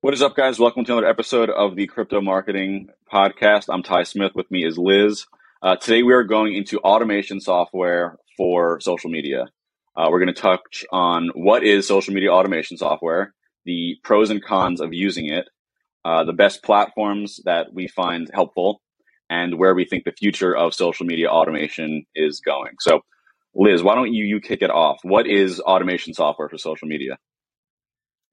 What is up, guys? Welcome to another episode of the Crypto Marketing Podcast. I'm Ty Smith. With me is Liz. Uh, today, we are going into automation software for social media. Uh, we're going to touch on what is social media automation software, the pros and cons of using it, uh, the best platforms that we find helpful, and where we think the future of social media automation is going. So, Liz, why don't you you kick it off? What is automation software for social media?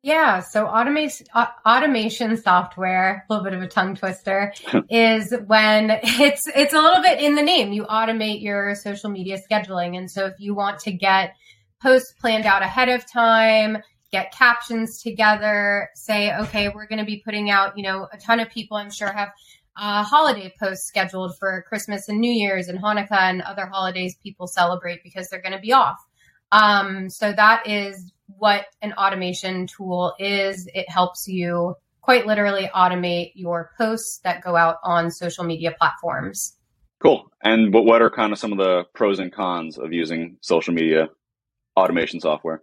Yeah, so automation automation software, a little bit of a tongue twister, is when it's it's a little bit in the name. You automate your social media scheduling, and so if you want to get posts planned out ahead of time, get captions together, say, okay, we're going to be putting out, you know, a ton of people I'm sure have uh, holiday posts scheduled for Christmas and New Year's and Hanukkah and other holidays people celebrate because they're going to be off. Um, so that is what an automation tool is. It helps you quite literally automate your posts that go out on social media platforms. Cool. And what, what are kind of some of the pros and cons of using social media automation software?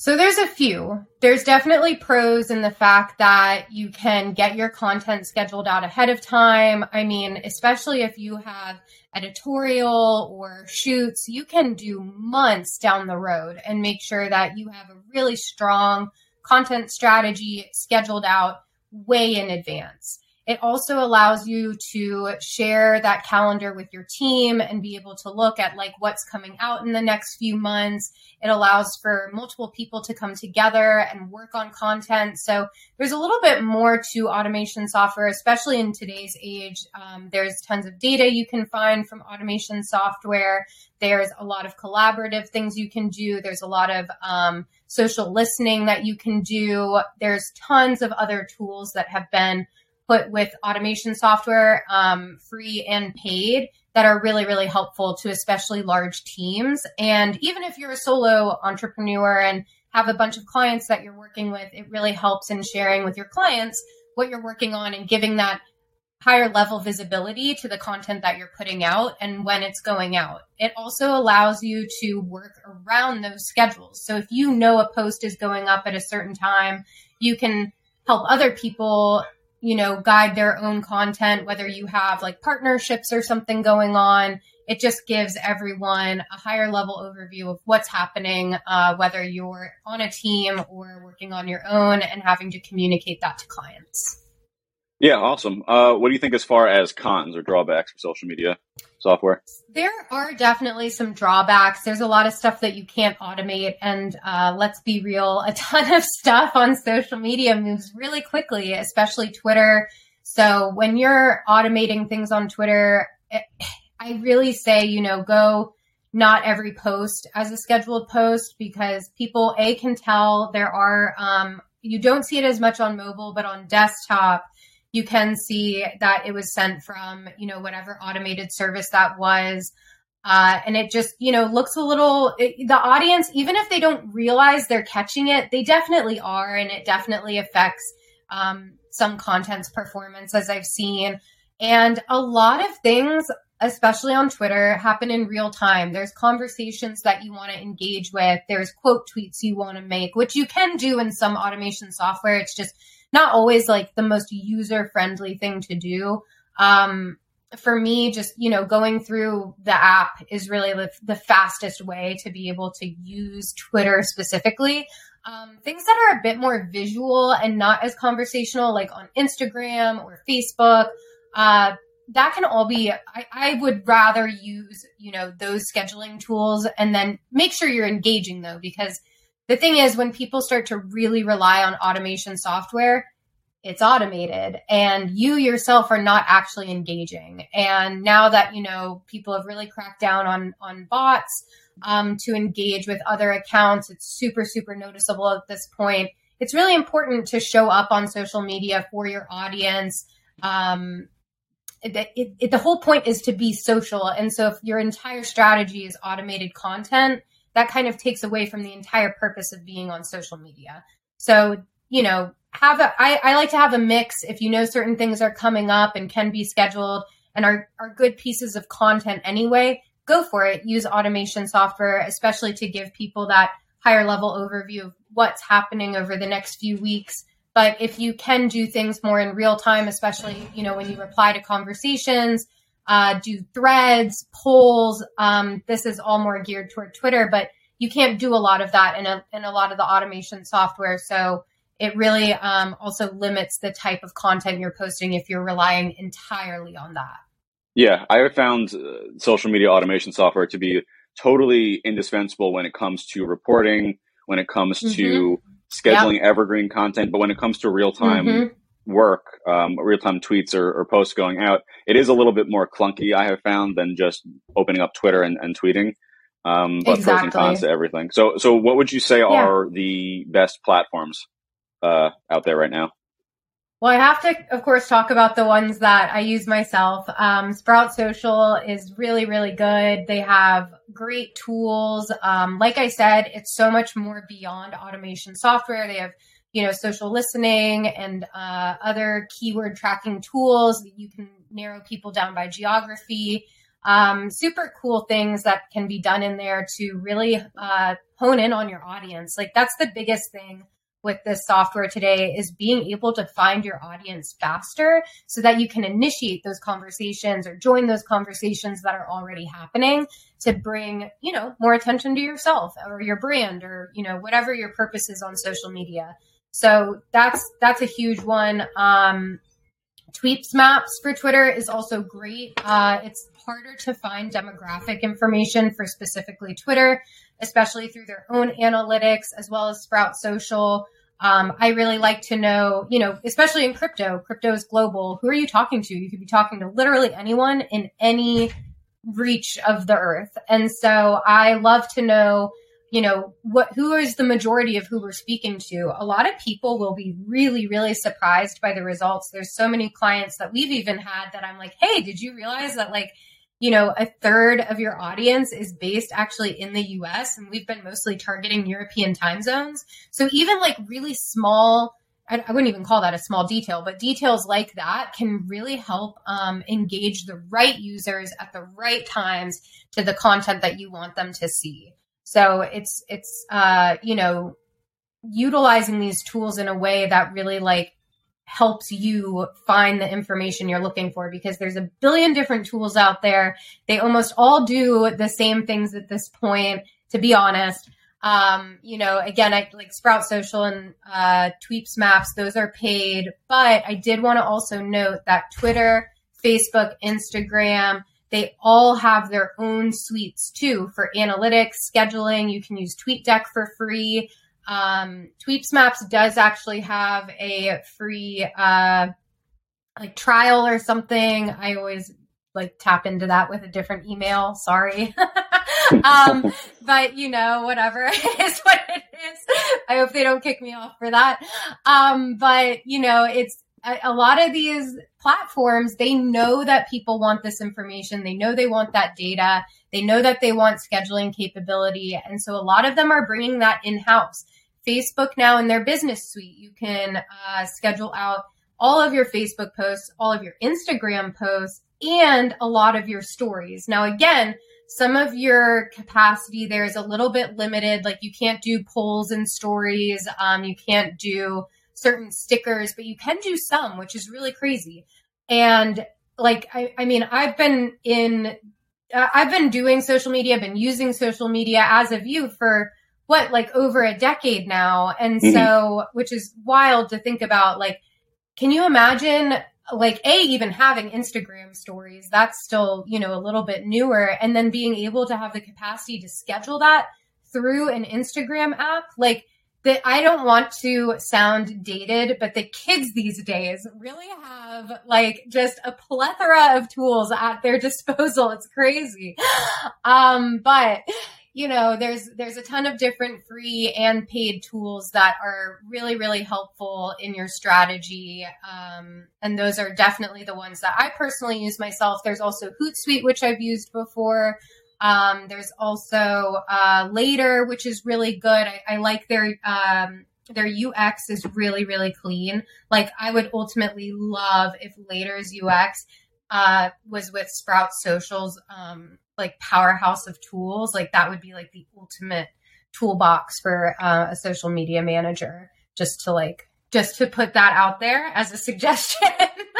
So there's a few. There's definitely pros in the fact that you can get your content scheduled out ahead of time. I mean, especially if you have editorial or shoots, you can do months down the road and make sure that you have a really strong content strategy scheduled out way in advance. It also allows you to share that calendar with your team and be able to look at like what's coming out in the next few months. It allows for multiple people to come together and work on content. So there's a little bit more to automation software, especially in today's age. Um, there's tons of data you can find from automation software. There's a lot of collaborative things you can do. There's a lot of um, social listening that you can do. There's tons of other tools that have been put with automation software, um, free and paid, that are really, really helpful to especially large teams. And even if you're a solo entrepreneur and have a bunch of clients that you're working with, it really helps in sharing with your clients what you're working on and giving that higher level visibility to the content that you're putting out and when it's going out. It also allows you to work around those schedules. So if you know a post is going up at a certain time, you can help other people you know, guide their own content, whether you have like partnerships or something going on. It just gives everyone a higher level overview of what's happening, uh, whether you're on a team or working on your own and having to communicate that to clients. Yeah, awesome. Uh, what do you think as far as cons or drawbacks for social media software? There are definitely some drawbacks. There's a lot of stuff that you can't automate. And uh, let's be real, a ton of stuff on social media moves really quickly, especially Twitter. So when you're automating things on Twitter, it, I really say, you know, go not every post as a scheduled post because people, A, can tell there are, um, you don't see it as much on mobile, but on desktop, you can see that it was sent from, you know, whatever automated service that was. Uh, and it just, you know, looks a little, it, the audience, even if they don't realize they're catching it, they definitely are. And it definitely affects um, some content's performance, as I've seen. And a lot of things, especially on Twitter, happen in real time. There's conversations that you want to engage with, there's quote tweets you want to make, which you can do in some automation software. It's just, not always like the most user friendly thing to do. Um, for me, just, you know, going through the app is really the, the fastest way to be able to use Twitter specifically. Um, things that are a bit more visual and not as conversational, like on Instagram or Facebook, uh, that can all be I, I, would rather use you know those scheduling tools and then make sure you're engaging though because the thing is, when people start to really rely on automation software, it's automated and you yourself are not actually engaging. And now that, you know, people have really cracked down on, on bots, um, to engage with other accounts, it's super, super noticeable at this point. It's really important to show up on social media for your audience. Um, it, it, it, the whole point is to be social. And so if your entire strategy is automated content, that kind of takes away from the entire purpose of being on social media. So, you know, have a, I, I like to have a mix. If you know certain things are coming up and can be scheduled and are, are good pieces of content anyway, go for it. Use automation software, especially to give people that higher level overview of what's happening over the next few weeks. But if you can do things more in real time, especially, you know, when you reply to conversations, uh, do threads, polls, um, this is all more geared toward Twitter, but you can't do a lot of that in a, in a lot of the automation software. So it really um, also limits the type of content you're posting if you're relying entirely on that. Yeah, I have found uh, social media automation software to be totally indispensable when it comes to reporting, when it comes mm-hmm. to scheduling yep. evergreen content, but when it comes to real time mm-hmm. Work, um, real time tweets or, or, posts going out, it is a little bit more clunky, I have found, than just opening up Twitter and, and tweeting. Um, but exactly. pros and cons to everything. So, so what would you say yeah. are the best platforms uh, out there right now? Well, I have to, of course, talk about the ones that I use myself. Um, Sprout Social is really, really good. They have great tools. Um, like I said, it's so much more beyond automation software. They have, you know, social listening and uh, other keyword tracking tools that you can narrow people down by geography. Um, super cool things that can be done in there to really uh, hone in on your audience. Like that's the biggest thing with this software today is being able to find your audience faster so that you can initiate those conversations or join those conversations that are already happening to bring, you know, more attention to yourself or your brand or, you know, whatever your purpose is on social media. So that's that's a huge one. Um Tweeps Maps for Twitter is also great. Uh, it's harder to find demographic information for specifically Twitter, especially through their own analytics as well as Sprout Social. Um, I really like to know, you know, especially in crypto, crypto is global. Who are you talking to? You could be talking to literally anyone in any reach of the earth. And so I love to know, you know, what, who is the majority of who we're speaking to? A lot of people will be really, really surprised by the results. There's so many clients that we've even had that I'm like, Hey, did you realize that like you know, a third of your audience is based actually in the US and we've been mostly targeting European time zones. So even like really small, I, I wouldn't even call that a small detail, but details like that can really help um, engage the right users at the right times to the content that you want them to see. So it's, it's, uh, you know, utilizing these tools in a way that really like helps you find the information you're looking for because there's a billion different tools out there. They almost all do the same things at this point, to be honest. Um, you know, again, I like Sprout Social and uh, Tweeps Maps, those are paid. But I did want to also note that Twitter, Facebook, Instagram, they all have their own suites too for analytics, scheduling. You can use TweetDeck for free. Um, Tweeps Maps does actually have a free uh, like trial or something. I always like tap into that with a different email. Sorry. um, but you know, whatever is what it is. I hope they don't kick me off for that. Um, but you know, it's a, a lot of these platforms, they know that people want this information. They know they want that data. They know that they want scheduling capability. And so a lot of them are bringing that in house. Facebook now in their business suite, you can uh, schedule out all of your Facebook posts, all of your Instagram posts, and a lot of your stories. Now, again, some of your capacity there is a little bit limited. Like you can't do polls and stories. Um, you can't do certain stickers, but you can do some, which is really crazy. And like, I, I mean, I've been in, uh, I've been doing social media, been using social media as of you for what like over a decade now and mm-hmm. so which is wild to think about like can you imagine like a even having instagram stories that's still you know a little bit newer and then being able to have the capacity to schedule that through an instagram app like that i don't want to sound dated but the kids these days really have like just a plethora of tools at their disposal it's crazy um but you know, there's there's a ton of different free and paid tools that are really really helpful in your strategy, um, and those are definitely the ones that I personally use myself. There's also Hootsuite, which I've used before. Um, there's also uh, Later, which is really good. I, I like their um, their UX is really really clean. Like I would ultimately love if Later's UX uh, was with Sprout Socials um, like powerhouse of tools, like that would be like the ultimate toolbox for uh, a social media manager just to like just to put that out there as a suggestion.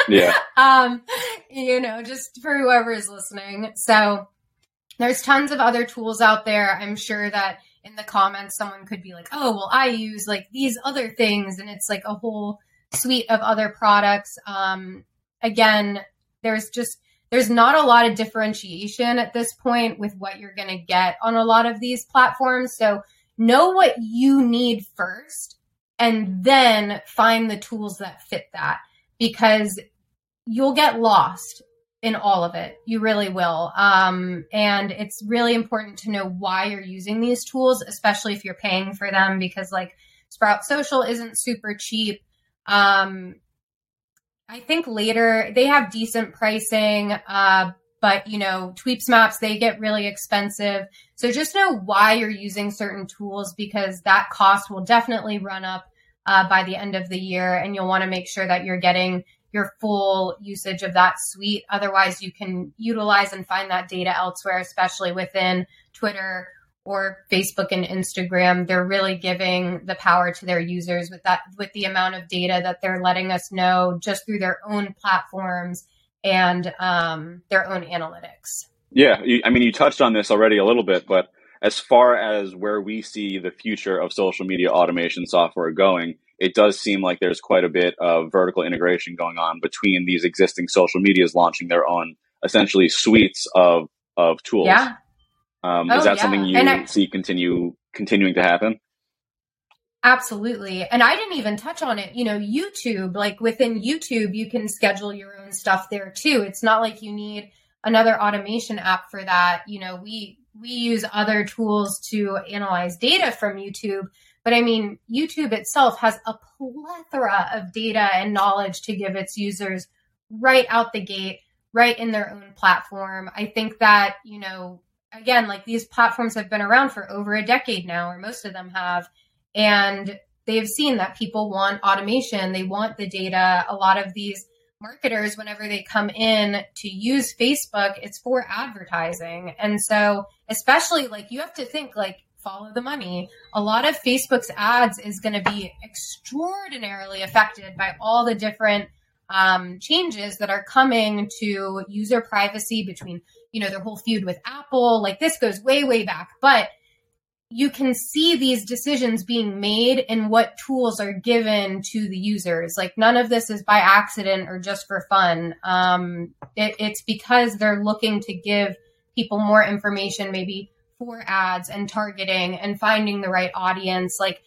Yeah. um, you know, just for whoever is listening. So there's tons of other tools out there. I'm sure that in the comments someone could be like, "Oh, well, I use like these other things," and it's like a whole suite of other products. Um, again, there's just there's not a lot of differentiation at this point with what you're going to get on a lot of these platforms. So know what you need first and then find the tools that fit that because you'll get lost in all of it. You really will. Um, and it's really important to know why you're using these tools, especially if you're paying for them, because like Sprout Social isn't super cheap. Um, I think later they have decent pricing, uh, but you know, Tweeps maps, they get really expensive. So just know why you're using certain tools because that cost will definitely run up uh, by the end of the year. And you'll want to make sure that you're getting your full usage of that suite. Otherwise, you can utilize and find that data elsewhere, especially within Twitter or Facebook and Instagram. They're really giving the power to their users with that, with the amount of data that they're letting us know just through their own platforms and um, their own analytics. Yeah, I mean, you touched on this already a little bit, but as far as where we see the future of social media automation software going, it does seem like there's quite a bit of vertical integration going on between these existing social medias launching their own essentially suites of of tools. Yeah. Um, oh, is that yeah. something you I, see continue continuing to happen? Absolutely. And I didn't even touch on it. You know, YouTube, like within YouTube, you can schedule your own stuff there too. It's not like you need another automation app for that. You know, we we use other tools to analyze data from YouTube, but I mean, YouTube itself has a plethora of data and knowledge to give its users right out the gate, right in their own platform. I think that, you know, again, like these platforms have been around for over a decade now, or most of them have. And they've seen that people want automation, they want the data. A lot of these marketers, whenever they come in to use Facebook, it's for advertising. And so, especially like you have to think like, follow the money. A lot of Facebook's ads is going to be extraordinarily affected by all the different um, changes that are coming to user privacy between, you know, their whole feud with Apple. Like this goes way, way back. But you can see these decisions being made and what tools are given to the users. Like none of this is by accident or just for fun. Um, it, it's because they're looking to give people more information, maybe for ads and targeting and finding the right audience. Like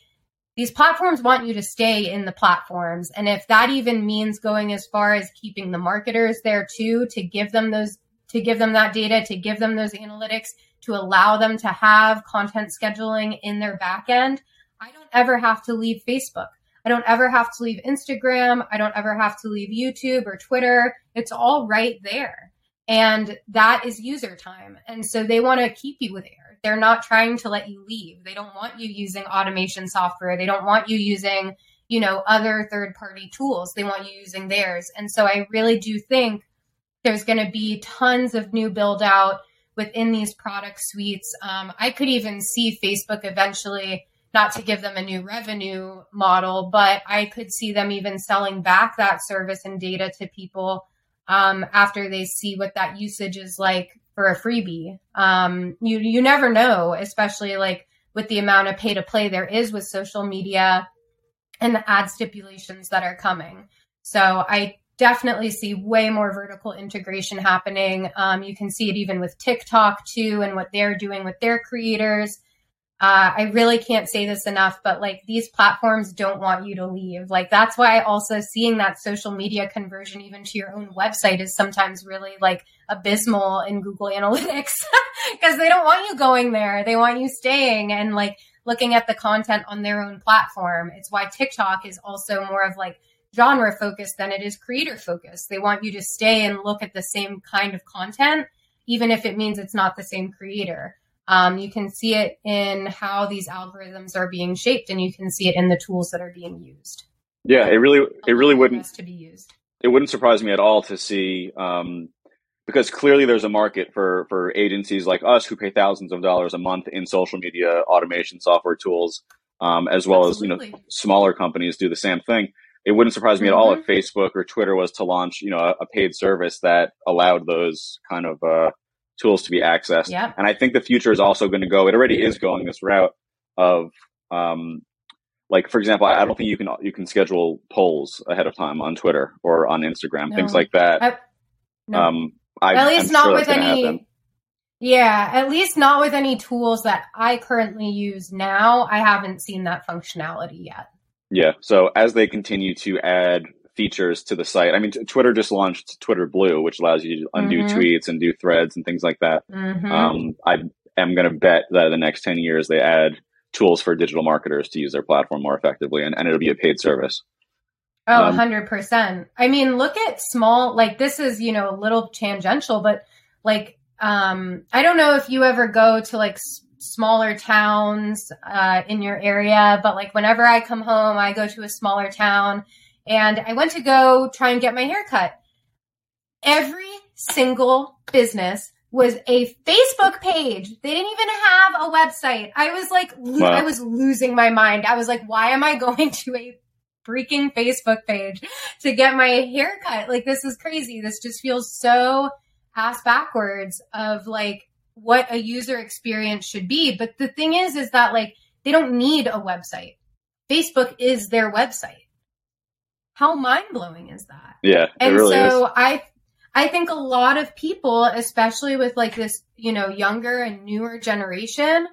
these platforms want you to stay in the platforms. And if that even means going as far as keeping the marketers there too, to give them those, to give them that data, to give them those analytics, to allow them to have content scheduling in their backend, I don't ever have to leave Facebook. I don't ever have to leave Instagram. I don't ever have to leave YouTube or Twitter. It's all right there. And that is user time. And so they want to keep you there. They're not trying to let you leave. They don't want you using automation software. They don't want you using, you know, other third party tools. They want you using theirs. And so I really do think there's going to be tons of new build out within these product suites. Um, I could even see Facebook eventually, not to give them a new revenue model, but I could see them even selling back that service and data to people um, after they see what that usage is like a freebie. Um, you you never know, especially like with the amount of pay to play there is with social media and the ad stipulations that are coming. So I definitely see way more vertical integration happening. Um, you can see it even with TikTok too, and what they're doing with their creators. Uh, I really can't say this enough, but like these platforms don't want you to leave. Like that's why also seeing that social media conversion even to your own website is sometimes really like abysmal in Google Analytics because they don't want you going there. They want you staying and like looking at the content on their own platform. It's why TikTok is also more of like genre focused than it is creator focused. They want you to stay and look at the same kind of content, even if it means it's not the same creator. Um, you can see it in how these algorithms are being shaped, and you can see it in the tools that are being used. Yeah, it really, it really wouldn't to be used. It wouldn't surprise me at all to see, um, because clearly there's a market for for agencies like us who pay thousands of dollars a month in social media automation software tools um, as well Absolutely. as you know smaller companies do the same thing. It wouldn't surprise me mm-hmm. at all if mm-hmm. Facebook or Twitter was to launch you know a, a paid service that allowed those kind of uh, tools to be accessed. Yeah. And I think the future is also going to go. It already is going this route of um, like for example, I don't think you can you can schedule polls ahead of time on Twitter or on Instagram, no. things like that. I, no. Um, I, at least I'm not sure with any. Happen. Yeah, at least not with any tools that I currently use now. I haven't seen that functionality yet. Yeah. So as they continue to add features to the site, I mean, t- Twitter just launched Twitter Blue, which allows you to undo mm-hmm. tweets and do threads and things like that. Mm-hmm. Um, I am going to bet that in the next 10 years they add tools for digital marketers to use their platform more effectively and, and it'll be a paid service. Oh, um, 100%. I mean, look at small, like this is, you know, a little tangential, but like, um, I don't know if you ever go to like s- smaller towns uh, in your area, but like whenever I come home, I go to a smaller town and I went to go try and get my hair cut. Every single business was a Facebook page. They didn't even have a website. I was like, lo- wow. I was losing my mind. I was like, why am I going to a freaking Facebook page to get my hair cut? Like, this is crazy. This just feels so ass backwards of like what a user experience should be. But the thing is, is that like they don't need a website. Facebook is their website. How mind blowing is that? Yeah. And really so is. I I think a lot of people, especially with like this, you know, younger and newer generation,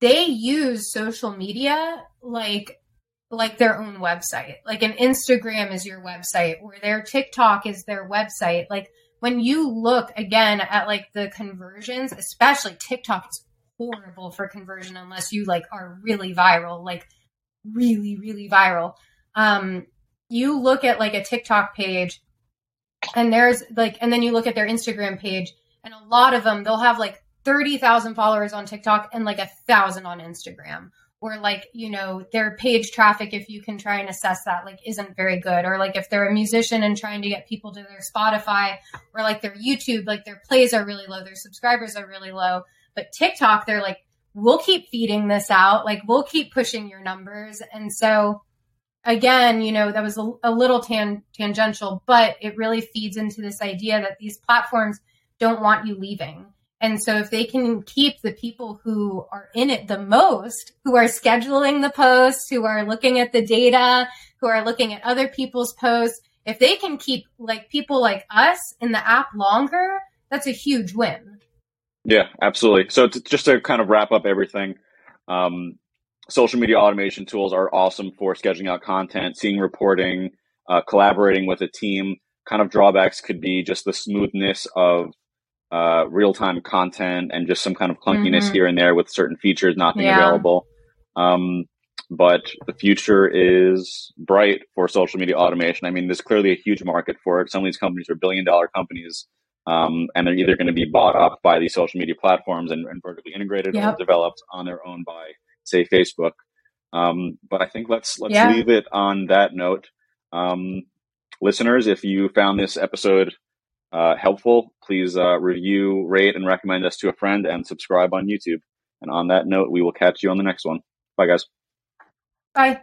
they use social media like like their own website. Like an Instagram is your website or their TikTok is their website. Like when you look again at like the conversions, especially TikTok is horrible for conversion unless you like are really viral, like really really viral. Um you look at like a TikTok page and there's like, and then you look at their Instagram page, and a lot of them, they'll have like 30,000 followers on TikTok and like a thousand on Instagram. Or like, you know, their page traffic, if you can try and assess that, like isn't very good. Or like if they're a musician and trying to get people to their Spotify or like their YouTube, like their plays are really low, their subscribers are really low. But TikTok, they're like, we'll keep feeding this out. Like we'll keep pushing your numbers. And so again, you know, that was a, a little tan- tangential, but it really feeds into this idea that these platforms don't want you leaving. And so if they can keep the people who are in it the most, who are scheduling the posts, who are looking at the data, who are looking at other people's posts, if they can keep like people like us in the app longer, that's a huge win. Yeah, absolutely. So just to kind of wrap up everything, um, social media automation tools are awesome for scheduling out content, seeing reporting, uh, collaborating with a team. Kind of drawbacks could be just the smoothness of uh, real time content and just some kind of clunkiness mm-hmm. here and there with certain features not being yeah. available. Um, but the future is bright for social media automation. I mean, there's clearly a huge market for it. Some of these companies are billion dollar companies. Um, and they're either going to be bought up by these social media platforms and, and vertically integrated yep. or developed on their own by say Facebook. Um, but I think let's let's yeah. leave it on that note. Um, listeners, if you found this episode uh, helpful, please uh, review, rate, and recommend us to a friend, and subscribe on YouTube. And on that note, we will catch you on the next one. Bye, guys. Bye.